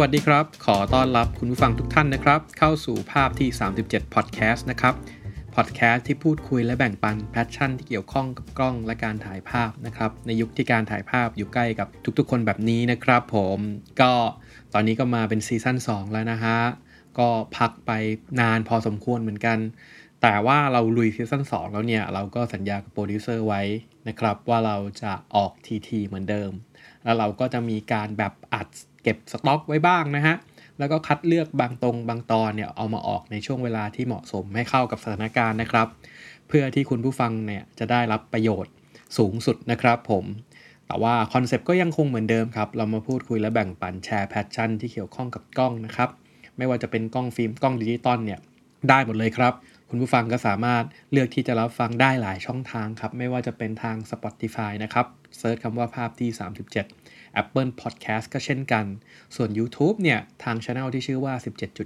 วัสดีครับ ขอต้อนรับคุณผู้ฟังทุกท่านนะครับ เข้าสู่ภาพที่ 37 Podcast นะครับ Podcast ที่พูดคุยและแบ่งปัน passion ที่เกี่ยวข้องกับกล้องและการถ่ายภาพนะครับ ในยุคที่การถ่ายภาพอยู่ใกล้กับทุกๆ คนแบบนี้นะครับ ผมก็ตอนนี้ก็มาเป็น season 2 แล้วนะฮะ ก็พักไปนานพอสมควรเหมือนกัน แต่ว่าเราลุย season 2 แล้วเนี่ย เราก็สัญญากับโปรดิวเซอร์ไว้นะครับ ว่าเราจะออกถี่ๆเหมือนเดิม แล้วเราก็จะมีการแบบอัด เก็บสต็อกไว้บ้างนะฮะ แล้วก็คัดเลือกบางตรงบางตอนเนี่ยเอามาออกในช่วงเวลาที่เหมาะสมให้เข้ากับสถานการณ์นะครับ เพื่อที่คุณผู้ฟังเนี่ยจะได้รับประโยชน์สูงสุดนะครับผม แต่ว่าคอนเซปต์ก็ยังคงเหมือนเดิมครับ เรามาพูดคุยและแบ่งปันแชร์ passion ที่เกี่ยวข้องกับกล้องนะครับ ไม่ว่าจะเป็นกล้องฟิล์มกล้องดิจิตอลเนี่ยได้หมดเลยครับ คุณผู้ฟังก็สามารถเลือกที่จะรับฟังได้หลายช่องทางครับ ไม่ว่าจะเป็นทาง Spotify นะครับ search คำว่าภาพที่ 37 Apple Podcast ก็เช่นกัน ส่วน YouTube เนี่ยทางช anel ที่ชื่อว่า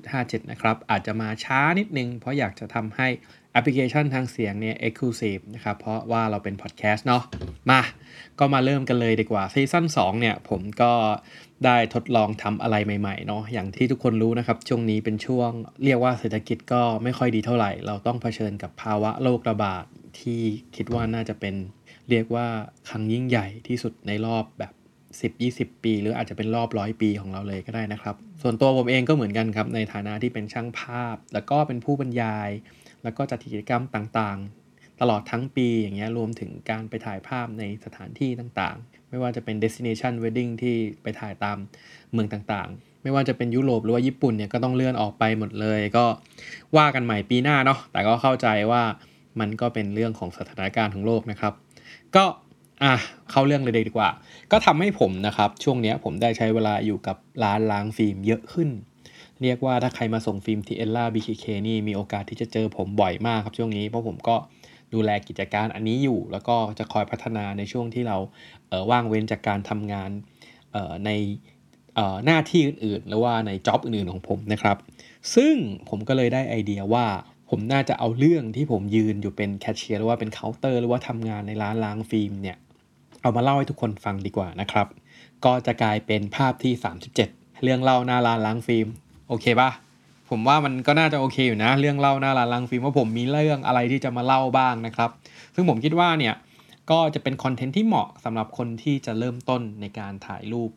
17.57 นะครับ อาจจะมาช้านิดนึง เพราะอยากจะทำให้แอปพลิเคชันทางเสียงเนี่ย exclusive นะครับ เพราะว่าเราเป็น podcast เนาะมา ก็มาเริ่มกันเลยดีกว่าซีซั่น2เนี่ยผมก็ได้ทดลองทำอะไรใหม่ๆเนาะอย่างที่ทุกคนรู้นะครับ ช่วงนี้เป็นช่วงเรียกว่าเศรษฐกิจก็ไม่ค่อยดีเท่าไหร่ เราต้องเผชิญกับภาวะโรคระบาดที่คิดว่าน่าจะเป็นเรียกว่าครั้งยิ่งใหญ่ที่สุดในรอบแบบ 10-20 ปี หรืออาจจะเป็นรอบร้อยปีของเราเลยก็ได้นะครับ ส่วนตัวผมเองก็เหมือนกันครับ ในฐานะที่เป็นช่างภาพ แล้วก็เป็นผู้บรรยาย แล้วก็จัดกิจกรรมต่างๆ ตลอดทั้งปีอย่างเงี้ยรวมถึงการไปถ่ายภาพในสถานที่ต่างๆ ไม่ว่าจะเป็น destination wedding ที่ไปถ่ายตามเมืองต่างๆ ไม่ว่าจะเป็นยุโรปหรือว่าญี่ปุ่นเนี่ยก็ต้องเลื่อนออกไปหมดเลย ก็ว่ากันใหม่ปีหน้าเนาะแต่ก็เข้าใจว่ามันก็เป็นเรื่องของสถานการณ์ของโลกนะครับ ก็ อะเข้าเรื่องเลยดีกว่า ก็ทำให้ผมนะครับ ช่วงนี้ผมได้ใช้เวลาอยู่กับร้านล้างฟิล์มเยอะขึ้น เรียกว่าถ้าใครมาส่งฟิล์มที่เอลล่าบีเคนี่มีโอกาสที่จะเจอผมบ่อยมากครับช่วงนี้เพราะผมก็ดูแลกิจการอันนี้อยู่ แล้วก็จะคอยพัฒนาในช่วงที่เราเว่างเว้นจากการทำงานในหน้าที่อื่นๆ หรือว่าใน job อื่นๆของผมนะครับ ซึ่งผมก็เลยได้ไอเดียว่าผมน่าจะเอาเรื่องที่ผมยืนอยู่เป็นแคชเชียร์หรือว่าเป็นเคาน์เตอร์หรือว่าทำงานในร้านล้างฟิล์มเนี่ย เอามาเล่าให้ทุกคนฟังดีกว่านะครับ ก็จะกลายเป็นภาพที่ 37 เรื่องเล่าหน้าร้านล้างฟิล์ม โอเคปะผมว่ามันก็น่าจะโอเคอยู่นะ เรื่องเล่าหน้าร้านล้างฟิล์มว่าผมมีเรื่องอะไรที่จะมาเล่าบ้างนะครับ ซึ่งผมคิดว่าเนี่ยก็จะเป็นคอนเทนต์ที่เหมาะสำหรับคนที่จะเริ่มต้นในการถ่ายรูป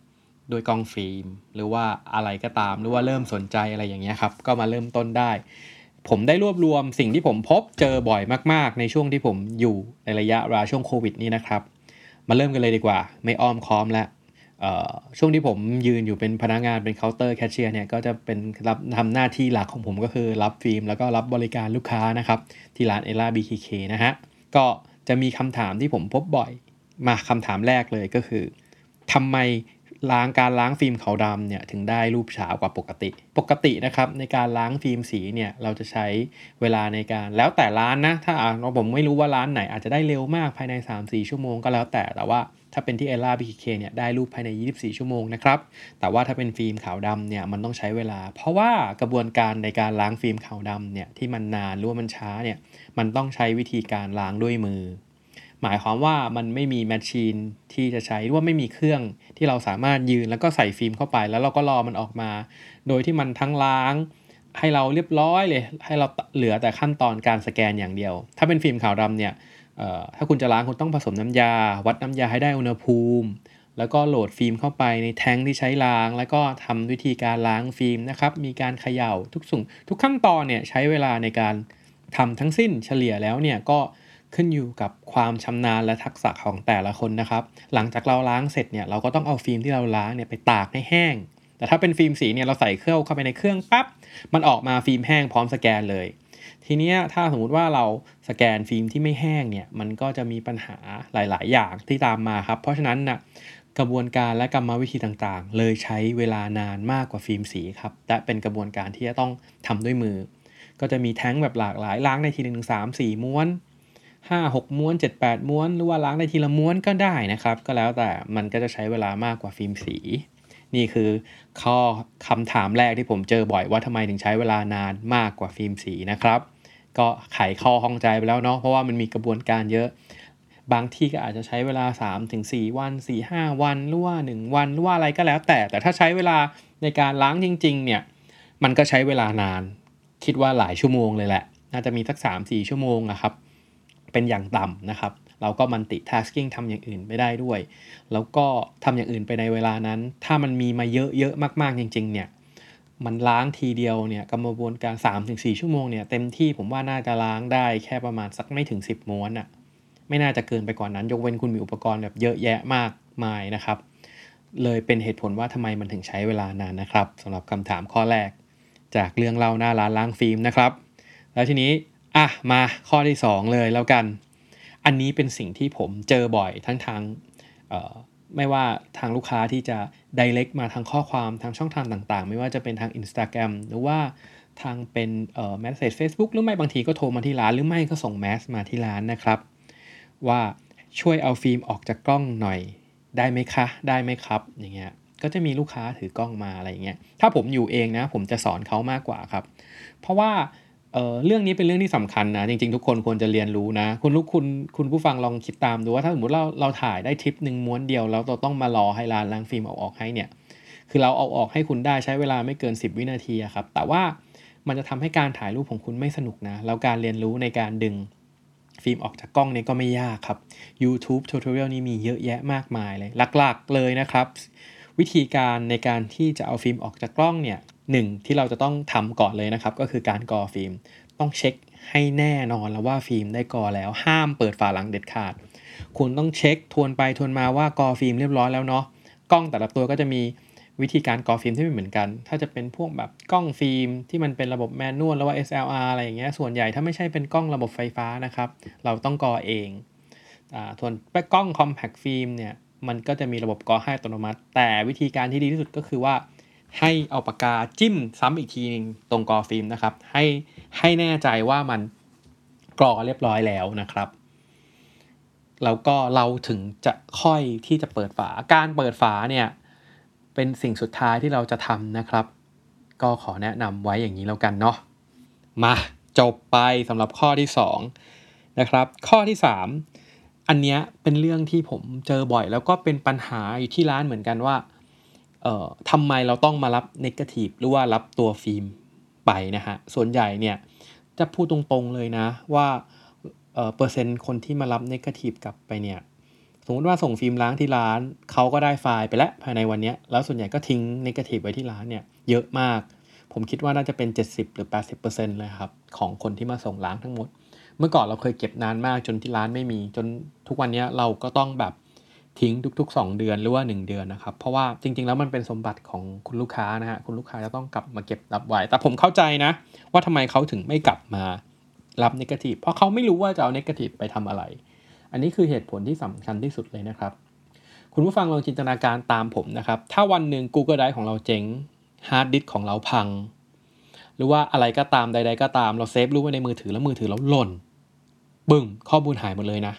โดยกล้องฟิล์ม หรือว่าอะไรก็ตาม หรือว่าเริ่มสนใจอะไรอย่างเงี้ยครับ ก็มาเริ่มต้นได้ ผมได้รวบรวมสิ่งที่ผมพบเจอบ่อยมาก ๆ ในช่วงที่ผมอยู่ในระยะเวลาช่วงโควิดนี้นะครับ มาเริ่มกันเลยดีกว่า ไม่อ้อมค้อมแล้วช่วงที่ผมยืนอยู่เป็นพนักงานเป็นเคาน์เตอร์แคชเชียร์เนี่ยก็จะเป็นรับทำหน้าที่หลักของผมก็คือรับฟิล์ม แล้วก็รับบริการลูกค้านะครับ ที่ร้านเอล่าบีเคนะฮะ ก็จะมีคำถามที่ผมพบบ่อยมากคำถามแรกเลยก็คือทำไม ล้างการล้างฟิล์มขาวดำเนี่ยถึงได้รูปช้ากว่าปกติ ปกตินะครับในการล้างฟิล์มสีเนี่ยเราจะใช้เวลาในการแล้วแต่ร้านนะถ้าอ่าผมไม่รู้ว่าร้านไหนอาจจะได้เร็วมากภายใน 3-4 ชั่วโมงก็แล้วแต่แต่ว่าถ้าเป็นที่เอล่าบีเคเนี่ยได้รูปภายใน 24 ชั่วโมงนะครับ แต่ว่าถ้าเป็นฟิล์มขาวดำเนี่ยมันต้องใช้เวลา เพราะว่ากระบวนการในการล้างฟิล์มขาวดำเนี่ยที่มันนานหรือว่ามันช้าเนี่ยมันต้องใช้วิธีการล้างด้วยมือ หมายความว่ามันไม่มี machine ที่จะใช้หรือว่าไม่มีเครื่องที่เราสามารถยืนแล้วก็ใส่ฟิล์มเข้าไป แล้วเราก็รอมันออกมา โดยที่มันทั้งล้างให้เราเรียบร้อยเลย ให้เราเหลือแต่ขั้นตอนการสแกนอย่างเดียว ถ้าเป็นฟิล์มขาวดำเนี่ยถ้าคุณจะล้างคุณต้องผสมน้ำยา วัดน้ำยาให้ได้อุณหภูมิ แล้วก็โหลดฟิล์มเข้าไปในแท็งก์ที่ใช้ล้าง แล้วก็ทำวิธีการล้างฟิล์มนะครับ มีการเขย่าทุกสุ่งทุกขั้นตอนเนี่ยใช้เวลาในการทำทั้งสิ้นเฉลี่ยแล้วเนี่ยก็ ขึ้นอยู่กับความชำนาญและทักษะของแต่ละคนนะครับ หลังจากเราล้างเสร็จเนี่ยเราก็ต้องเอาฟิล์มที่เราล้างเนี่ยไปตากให้แห้ง แต่ถ้าเป็นฟิล์มสีเนี่ยเราใส่เครื่องเข้าไปในเครื่องปั๊บมันออกมาฟิล์มแห้งพร้อมสแกนเลย ทีนี้ถ้าสมมุติว่าเราสแกนฟิล์มที่ไม่แห้งเนี่ยมันก็จะมีปัญหาหลาย ๆ อย่างที่ตามมาครับ เพราะฉะนั้นนะกระบวนการและกรรมวิธีต่างๆ เลยใช้เวลานานมากกว่าฟิล์มสีครับ และเป็นกระบวนการที่จะต้องทำด้วยมือ ก็จะมีแท้งแบบหลากหลายล้างในทีหนึ่งสามสี่ม้วน ห้าหกม้วนเจ็ดแปดม้วน หรือว่าล้างได้ทีละม้วนก็ได้นะครับ ก็แล้วแต่มันก็จะใช้เวลามากกว่าฟิล์มสี นี่คือข้อคำถามแรกที่ผมเจอบ่อยว่าทำไมถึงใช้เวลานานมากกว่าฟิล์มสีนะครับ ก็ไขข้อห้องใจไปแล้วเนาะเพราะว่ามันมีกระบวนการเยอะ บางที่ก็อาจจะใช้เวลา 3-4 วัน 4-5 วันหรือว่า 1 วันหรือว่าอะไรก็แล้วแต่ แต่ถ้าใช้เวลาในการล้างจริง ๆ เนี่ยมันก็ใช้เวลานาน คิดว่าหลายชั่วโมงเลยแหละ น่าจะมีสัก 3-4 ชั่วโมงนะครับ เป็นอย่างต่ำนะครับ เราก็มันติทัสกิ้งทำอย่างอื่นไปได้ด้วย แล้วก็ทำอย่างอื่นไปในเวลานั้น ถ้ามันมีมาเยอะๆมากๆจริง ๆ เนี่ยมันล้างทีเดียวเนี่ยกรรมวนการ 3-4 ชั่วโมงเนี่ยเต็มที่ผมว่าน่าจะล้างได้แค่ประมาณสักไม่ถึง 10 ม้วนอะ่ะไม่น่าจะเกินไปกว่านนั้นยกเว้นคุณมีอุปกรณ์แบบเยอะแยะมากมายนะครับ เลยเป็นเหตุผลว่าทำไมมันถึงใช้เวลานานนะครับสำหรับคำถามข้อแรก จากเรื่องเล่าหน้าร้านล้างฟิล์มนะครับ แล้วทีนี้ อะมาข้อที่ 2 เลยแล้วกัน อันนี้เป็นสิ่งที่ผมเจอบ่อยทั้งทางไม่ว่าทางลูกค้าที่จะ direct มาทางข้อความทางช่องทางต่างๆ ไม่ว่าจะเป็นทาง Instagram หรือว่าทางเป็นเอ่อ message Facebook หรือไม่บางทีก็โทรมาที่ร้าน หรือไม่ก็ส่งแมสมาที่ร้านนะครับ ว่าช่วยเอาฟิล์มออกจากกล้องหน่อยได้ไหมคะ ได้ไหมครับ อย่างเงี้ยก็จะมีลูกค้าถือกล้องมาอะไรอย่างเงี้ยถ้าผมอยู่เองนะ ผมจะสอนเขามากกว่าครับ เพราะว่า เออเรื่องนี้เป็นเรื่องที่สำคัญนะ จริง ๆ ทุกคนควรจะเรียนรู้นะ คุณลูกคุณคุณผู้ฟังลองคิดตามดูว่าถ้าสมมติเราเราถ่ายได้ทริปหนึ่งม้วนเดียวแล้วเราต้องมารอให้ร้านล้างฟิล์มเอาออกให้เนี่ย คือเราเอาออกให้คุณได้ใช้เวลาไม่เกิน 10 วินาทีครับ แต่ว่ามันจะทำให้การถ่ายรูปของคุณไม่สนุกนะ แล้วการเรียนรู้ในการดึงฟิล์มออกจากกล้องเนี่ยก็ไม่ยากครับ YouTube Tutorial นี้มีเยอะแยะมากมายเลย หลักๆเลยนะครับ วิธีการในการที่จะเอาฟิล์มออกจากกล้องเนี่ย หนึ่งที่เราจะต้องทำก่อนเลยนะครับ ก็คือการกรอฟิล์มต้องเช็คให้แน่นอนแล้วว่าฟิล์มได้กรอแล้วห้ามเปิดฝาหลังเด็ดขาด คุณต้องเช็คทวนไปทวนมาว่ากรอฟิล์มเรียบร้อยแล้วเนาะกล้องแต่ละตัวก็จะมีวิธีการกรอฟิล์มที่ไม่เหมือนกัน ถ้าจะเป็นพวกแบบกล้องฟิล์มที่มันเป็นระบบ manual หรือว่า SLR อะไรอย่างเงี้ยส่วนใหญ่ถ้าไม่ใช่เป็นกล้องระบบไฟฟ้านะครับ เราต้องกอเองอ่าส่วนกล้องคอมแพคฟิล์มเนี่ยมันก็จะมีระบบกอให้อัตโนมัติ แต่วิธีการที่ดีที่สุดก็คือว่า ให้เอาปากกาจิ้มซ้ำอีกทีนึงตรงกอฟิล์มนะครับ ให้ให้แน่ใจว่ามันกรอเรียบร้อยแล้วนะครับแล้วก็เราถึงจะค่อยที่จะเปิดฝา การเปิดฝาเนี่ยเป็นสิ่งสุดท้ายที่เราจะทำนะครับ ก็ขอแนะนำไว้อย่างนี้แล้วกันเนาะมาจบไปสำหรับข้อที่2นะครับข้อที่ 3 อันนี้เป็นเรื่องที่ผมเจอบ่อย แล้วก็เป็นปัญหาอยู่ที่ร้านเหมือนกันว่า ทำไมเราต้องมารับเนกาทีฟหรือว่ารับตัวฟิล์มไปนะฮะ ส่วนใหญ่เนี่ยจะพูดตรงๆเลยนะว่าเเปอร์เซ็นต์คนที่มารับเนกาทีฟกลับไปเนี่ยสมมติว่าส่งฟิล์มล้างที่ร้านเขาก็ได้ไฟล์ไปแล้วภายในวันนี้แล้วส่วนใหญ่ก็ทิ้งเนกาทีฟไว้ที่ร้านเนี่ยเยอะมาก ผมคิดว่าน่าจะเป็น 70 หรือ 80%เลยครับ ของคนที่มาส่งล้างทั้งหมด เมื่อก่อนเราเคยเก็บนานมากจนที่ร้านไม่มี จนทุกวันนี้เราก็ต้องแบบ ทิ้งทุก ๆ 2 เดือนหรือว่า 1 เดือนนะครับ เพราะว่าจริง ๆ แล้วมันเป็นสมบัติของคุณลูกค้านะฮะคุณลูกค้าจะต้องกลับมาเก็บรับไว้ แต่ผมเข้าใจนะ ว่าทำไมเขาถึงไม่กลับมารับนกาทีฟเพราะเขาไม่รู้ว่าจะเอานกาทีฟไปทำอะไร อันนี้คือเหตุผลที่สำคัญที่สุดเลยนะครับ คุณผู้ฟังลองจินตนาการตามผมนะครับ ถ้าวันหนึ่ง Google Drive ของเราเจ๊งฮาร์ดดิสก์ของเราพัง หรือว่าอะไรก็ตามใด ๆ ก็ตามเราเซฟรูปไว้ในมือถือแล้วมือถือเราหล่นบึ้งข้อมูลหายหมดเลยนะ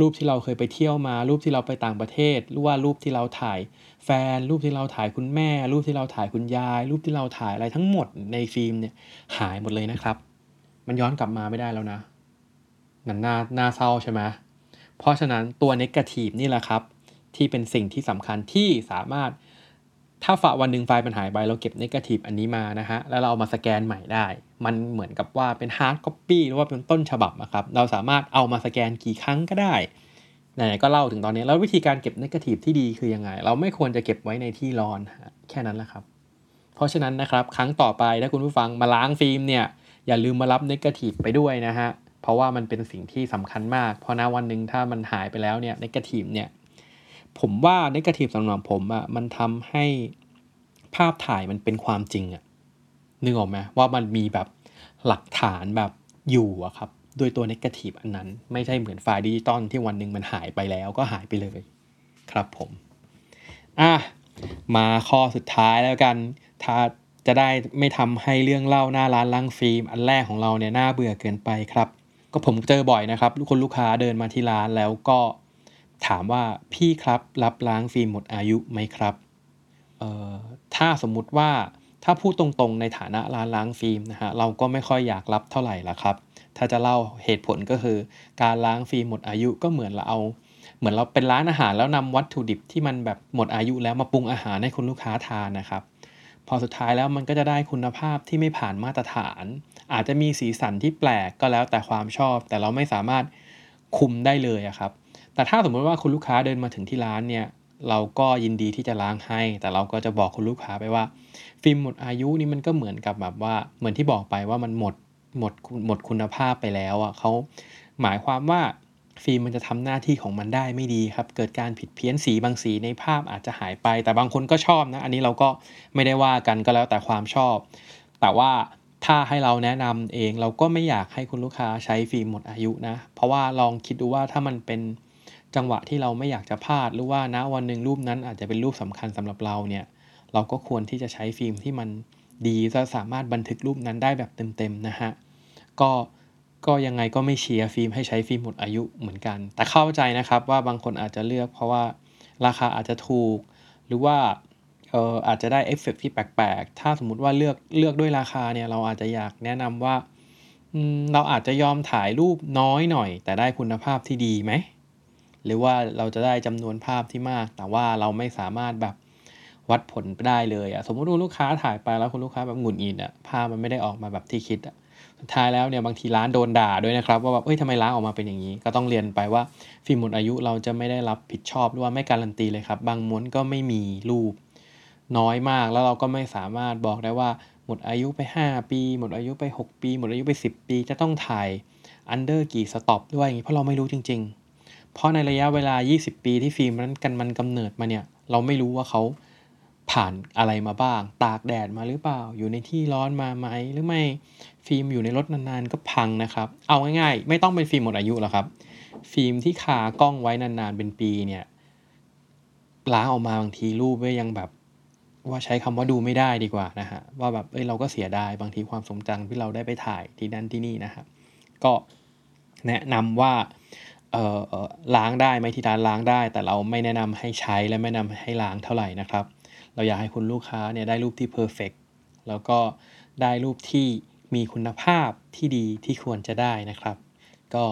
รูปที่เราเคยไปเที่ยวมา รูปที่เราไปต่างประเทศหรือว่ารูปที่เราถ่ายแฟน รูปที่เราถ่ายคุณแม่ รูปที่เราถ่ายคุณยาย รูปที่เราถ่ายอะไรทั้งหมดในฟิล์มเนี่ยหายหมดเลยนะครับ มันย้อนกลับมาไม่ได้แล้วนะนั่นน่าน่าเศร้าใช่ไหมเพราะฉะนั้นตัว negative นี่แหละครับ ที่เป็นสิ่งที่สำคัญที่สามารถ ถ้าฝาวันหนึ่งไฟล์มันหายไปเราเก็บ negative อันนี้มานะฮะ แล้วเรามาสแกนใหม่ได้ มันเหมือนกับว่าเป็น hard copy หรือว่าเป็นต้นฉบับนะครับ เราสามารถเอามาสแกนกี่ครั้งก็ได้ไหนๆก็เล่าถึงตอนนี้ แล้ววิธีการเก็บ negative ที่ดีคือยังไง เราไม่ควรจะเก็บไว้ในที่ร้อนแค่นั้นแหละครับ เพราะฉะนั้นนะครับครั้งต่อไปถ้าคุณผู้ฟังมาล้างฟิล์มเนี่ยอย่าลืมมารับนกาทีฟไปด้วยนะฮะเพราะว่ามันเป็นสิ่งที่สำคัญมาก เพราะนะวันหนึ่งถ้ามันหายไปแล้วเนี่ยนกาทีฟเนี่ย ผมว่านกาทีฟสำหรับผมอะ่ะมันทำให้ภาพถ่ายมันเป็นความจริงอะ่ะนึกออกไหมว่ามันมีแบบหลักฐานแบบอยู่อะครับด้วยตัว negative อันนั้น ไม่ใช่เหมือนไฟล์ดิจิตอลที่วันหนึ่งมันหายไปแล้วก็หายไปเลยครับผมอะมาข้อสุดท้ายแล้วกัน ถ้าจะได้ไม่ทำให้เรื่องเล่าหน้าร้านล้างฟิล์มอันแรกของเราเนี่ยน่าเบื่อเกินไปครับ ก็ผมเจอบ่อยนะครับคนลูกค้าเดินมาที่ร้านแล้วก็ ถามว่าพี่ครับรับล้างฟิล์มหมดอายุไหมครับถ้าสมมุติว่าถ้าพูดตรงๆในฐานะร้านล้างฟิล์มนะฮะเราก็ไม่ค่อยอยากรับเท่าไหร่ละครับ ถ้าจะเล่าเหตุผลก็คือ การล้างฟิล์มหมดอายุก็เหมือนเราเอาเหมือนเราเป็นร้านอาหารแล้วนำวัตถุดิบที่มันแบบหมดอายุแล้วมาปรุงอาหารให้คุณลูกค้าทานนะครับ พอสุดท้ายแล้วมันก็จะได้คุณภาพที่ไม่ผ่านมาตรฐาน อาจจะมีสีสันที่แปลกก็แล้วแต่ความชอบ แต่เราไม่สามารถคุมได้เลยครับ แต่ถ้าสมมติว่าคุณลูกค้าเดินมาถึงที่ร้านเนี่ยเราก็ยินดีที่จะล้างให้ แต่เราก็จะบอกคุณลูกค้าไปว่า ฟิล์มหมดอายุนี่มันก็เหมือนกับแบบว่าเหมือนที่บอกไปว่ามันหมดหมดหมดคุณภาพไปแล้วอะเขาหมายความว่าฟิล์มมันจะทำหน้าที่ของมันได้ไม่ดีครับ เกิดการผิดเพี้ยนสีบางสีในภาพอาจจะหายไป แต่บางคนก็ชอบนะ อันนี้เราก็ไม่ได้ว่ากันก็แล้วแต่ความชอบ แต่ว่าถ้าให้เราแนะนำเองเราก็ไม่อยากให้คุณลูกค้าใช้ฟิล์มหมดอายุนะ เพราะว่าลองคิดดูว่าถ้ามันเป็น จังหวะที่เราไม่อยากจะพลาดหรือว่าณวันหนึ่งรูปนั้นอาจจะเป็นรูปสำคัญสำหรับเราเนี่ยเราก็ควรที่จะใช้ฟิล์มที่มันดีจะสามารถบันทึกรูปนั้นได้แบบเต็มๆนะฮะก็ก็ยังไงก็ไม่เชียร์ฟิล์มให้ใช้ฟิล์มหมดอายุเหมือนกัน แต่เข้าใจนะครับว่าบางคนอาจจะเลือกเพราะว่าราคาอาจจะถูก หรือว่าเอออาจจะได้เอฟเฟกที่แปลกๆ ถ้าสมมุติว่าเลือกเลือกด้วยราคาเนี่ยเราอาจจะอยากแนะนำว่าเราอาจจะยอมถ่ายรูปน้อยหน่อย แต่ได้คุณภาพที่ดีไหม หรือว่าเราจะได้จำนวนภาพที่มาก แต่ว่าเราไม่สามารถแบบวัดผลได้เลยอะสมมติว่าลูกค้าถ่ายไปแล้วคุณลูกค้าแบบหงุดหงิดอะภาพมันไม่ได้ออกมาแบบที่คิดอะสุดท้ายแล้วเนี่ยบางทีร้านโดนด่าด้วยนะครับ ว่าแบบเอ้ยทำไมร้านออกมาเป็นอย่างนี้ ก็ต้องเรียนไปว่าฟิล์มหมดอายุเราจะไม่ได้รับผิดชอบหรือว่าไม่การันตีเลยครับ บางม้วนก็ไม่มีรูป น้อยมากแล้วเราก็ไม่สามารถบอกได้ว่าหมดอายุไป 5 ปี หมดอายุไป 6 ปี หมดอายุไป 10 ปี จะต้องถ่าย under กี่ stop ด้วยอย่างนี้เพราะเราไม่รู้จริง ๆ เพราะในระยะเวลา 20 ปีที่ฟิล์มนั้นกันมันกำเนิดมาเนี่ย เราไม่รู้ว่าเขาผ่านอะไรมาบ้าง ตากแดดมาหรือเปล่า อยู่ในที่ร้อนมาไหมหรือไม่ ฟิล์มอยู่ในรถนานๆก็พังนะครับ เอาง่ายๆ ไม่ต้องเป็นฟิล์มหมดอายุหรอกครับ ฟิล์มที่คากล้องไว้นานๆเป็นปีเนี่ยล้างออกมาบางทีรูปก็ยังแบบว่าใช้คำว่าดูไม่ได้ดีกว่านะฮะว่าแบบเอ้ยเราก็เสียดายบางทีความทรงจำที่เราได้ไปถ่ายที่นั่นที่นี่นะครับก็แนะนำว่า ล้างได้ไหมที่ร้านล้างได้ แต่เราไม่แนะนำให้ใช้และไม่แนะนำให้ล้างเท่าไหร่นะครับ เราอยากให้คุณลูกค้าเนี่ยได้รูปที่ perfect แล้วก็ได้รูปที่มีคุณภาพที่ดีที่ควรจะได้นะครับ ก็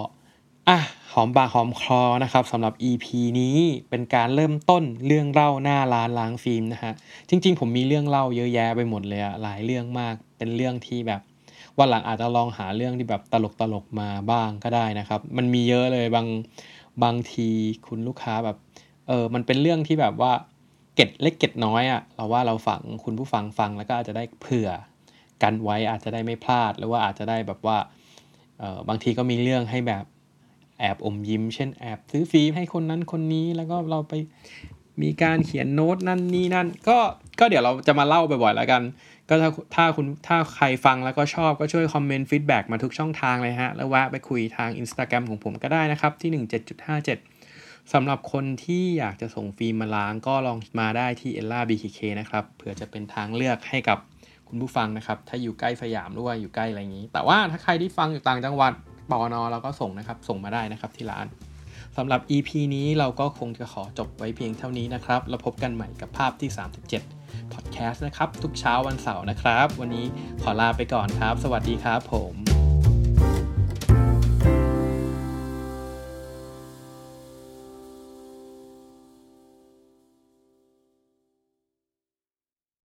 อะหอมปากหอมคอนะครับสำหรับ EP นี้เป็นการเริ่มต้นเรื่องเล่าหน้าร้านล้างฟิล์มนะฮะจริง ๆ ผมมีเรื่องเล่าเยอะแยะไปหมดเลยอะหลายเรื่องมากเป็นเรื่องที่แบบ วันหลังอาจจะลองหาเรื่องที่แบบตลกตลกมาบ้างก็ได้นะครับ มันมีเยอะเลยบางบางทีคุณลูกค้าแบบเออมันเป็นเรื่องที่แบบว่าเก็ดเล็กเก็ดน้อยอะ่ะเราว่าเราฟังคุณผู้ฟังฟังแล้วก็อาจจะได้เผื่อกันไว้อาจจะได้ไม่พลาดหรือว่าอาจจะได้แบบว่าเออบางทีก็มีเรื่องให้แบบแอบอมยิ้ม เช่นแอบซื้อฟิล์มให้คนนั้นคนนี้แล้วก็เราไป มีการเขียนโน้ตนั่นนี่นั่น ก็ก็เดี๋ยวเราจะมาเล่าบ่อยๆแล้วกัน ก็ถ้าถ้าคุณถ้าใครฟังแล้วก็ชอบก็ช่วย comment feedback มาทุกช่องทางเลยฮะ แล้วแวะไปคุยทาง Instagram ของผมก็ได้นะครับ ที่ 17.57สำหรับคนที่อยากจะส่งฟิล์มมาล้างก็ลองมาได้ที่ Ella BKK นะครับเผื่อจะเป็นทางเลือกให้กับคุณผู้ฟังนะครับ ถ้าอยู่ใกล้สยามหรือว่าอยู่ใกล้อะไรอย่างนี้ แต่ว่าถ้าใครที่ฟังอยู่ต่างจังหวัดปอนอเราก็ส่งนะครับ ส่งมาได้นะครับที่ร้าน สำหรับ EP นี้เราก็คงจะขอจบไว้เพียงเท่านี้นะครับ แล้วพบกันใหม่กับภาพที่ 37 Podcast นะครับ ทุกเช้าวันเสาร์นะครับ วันนี้ขอลาไปก่อนครับ สวัสดีครับผม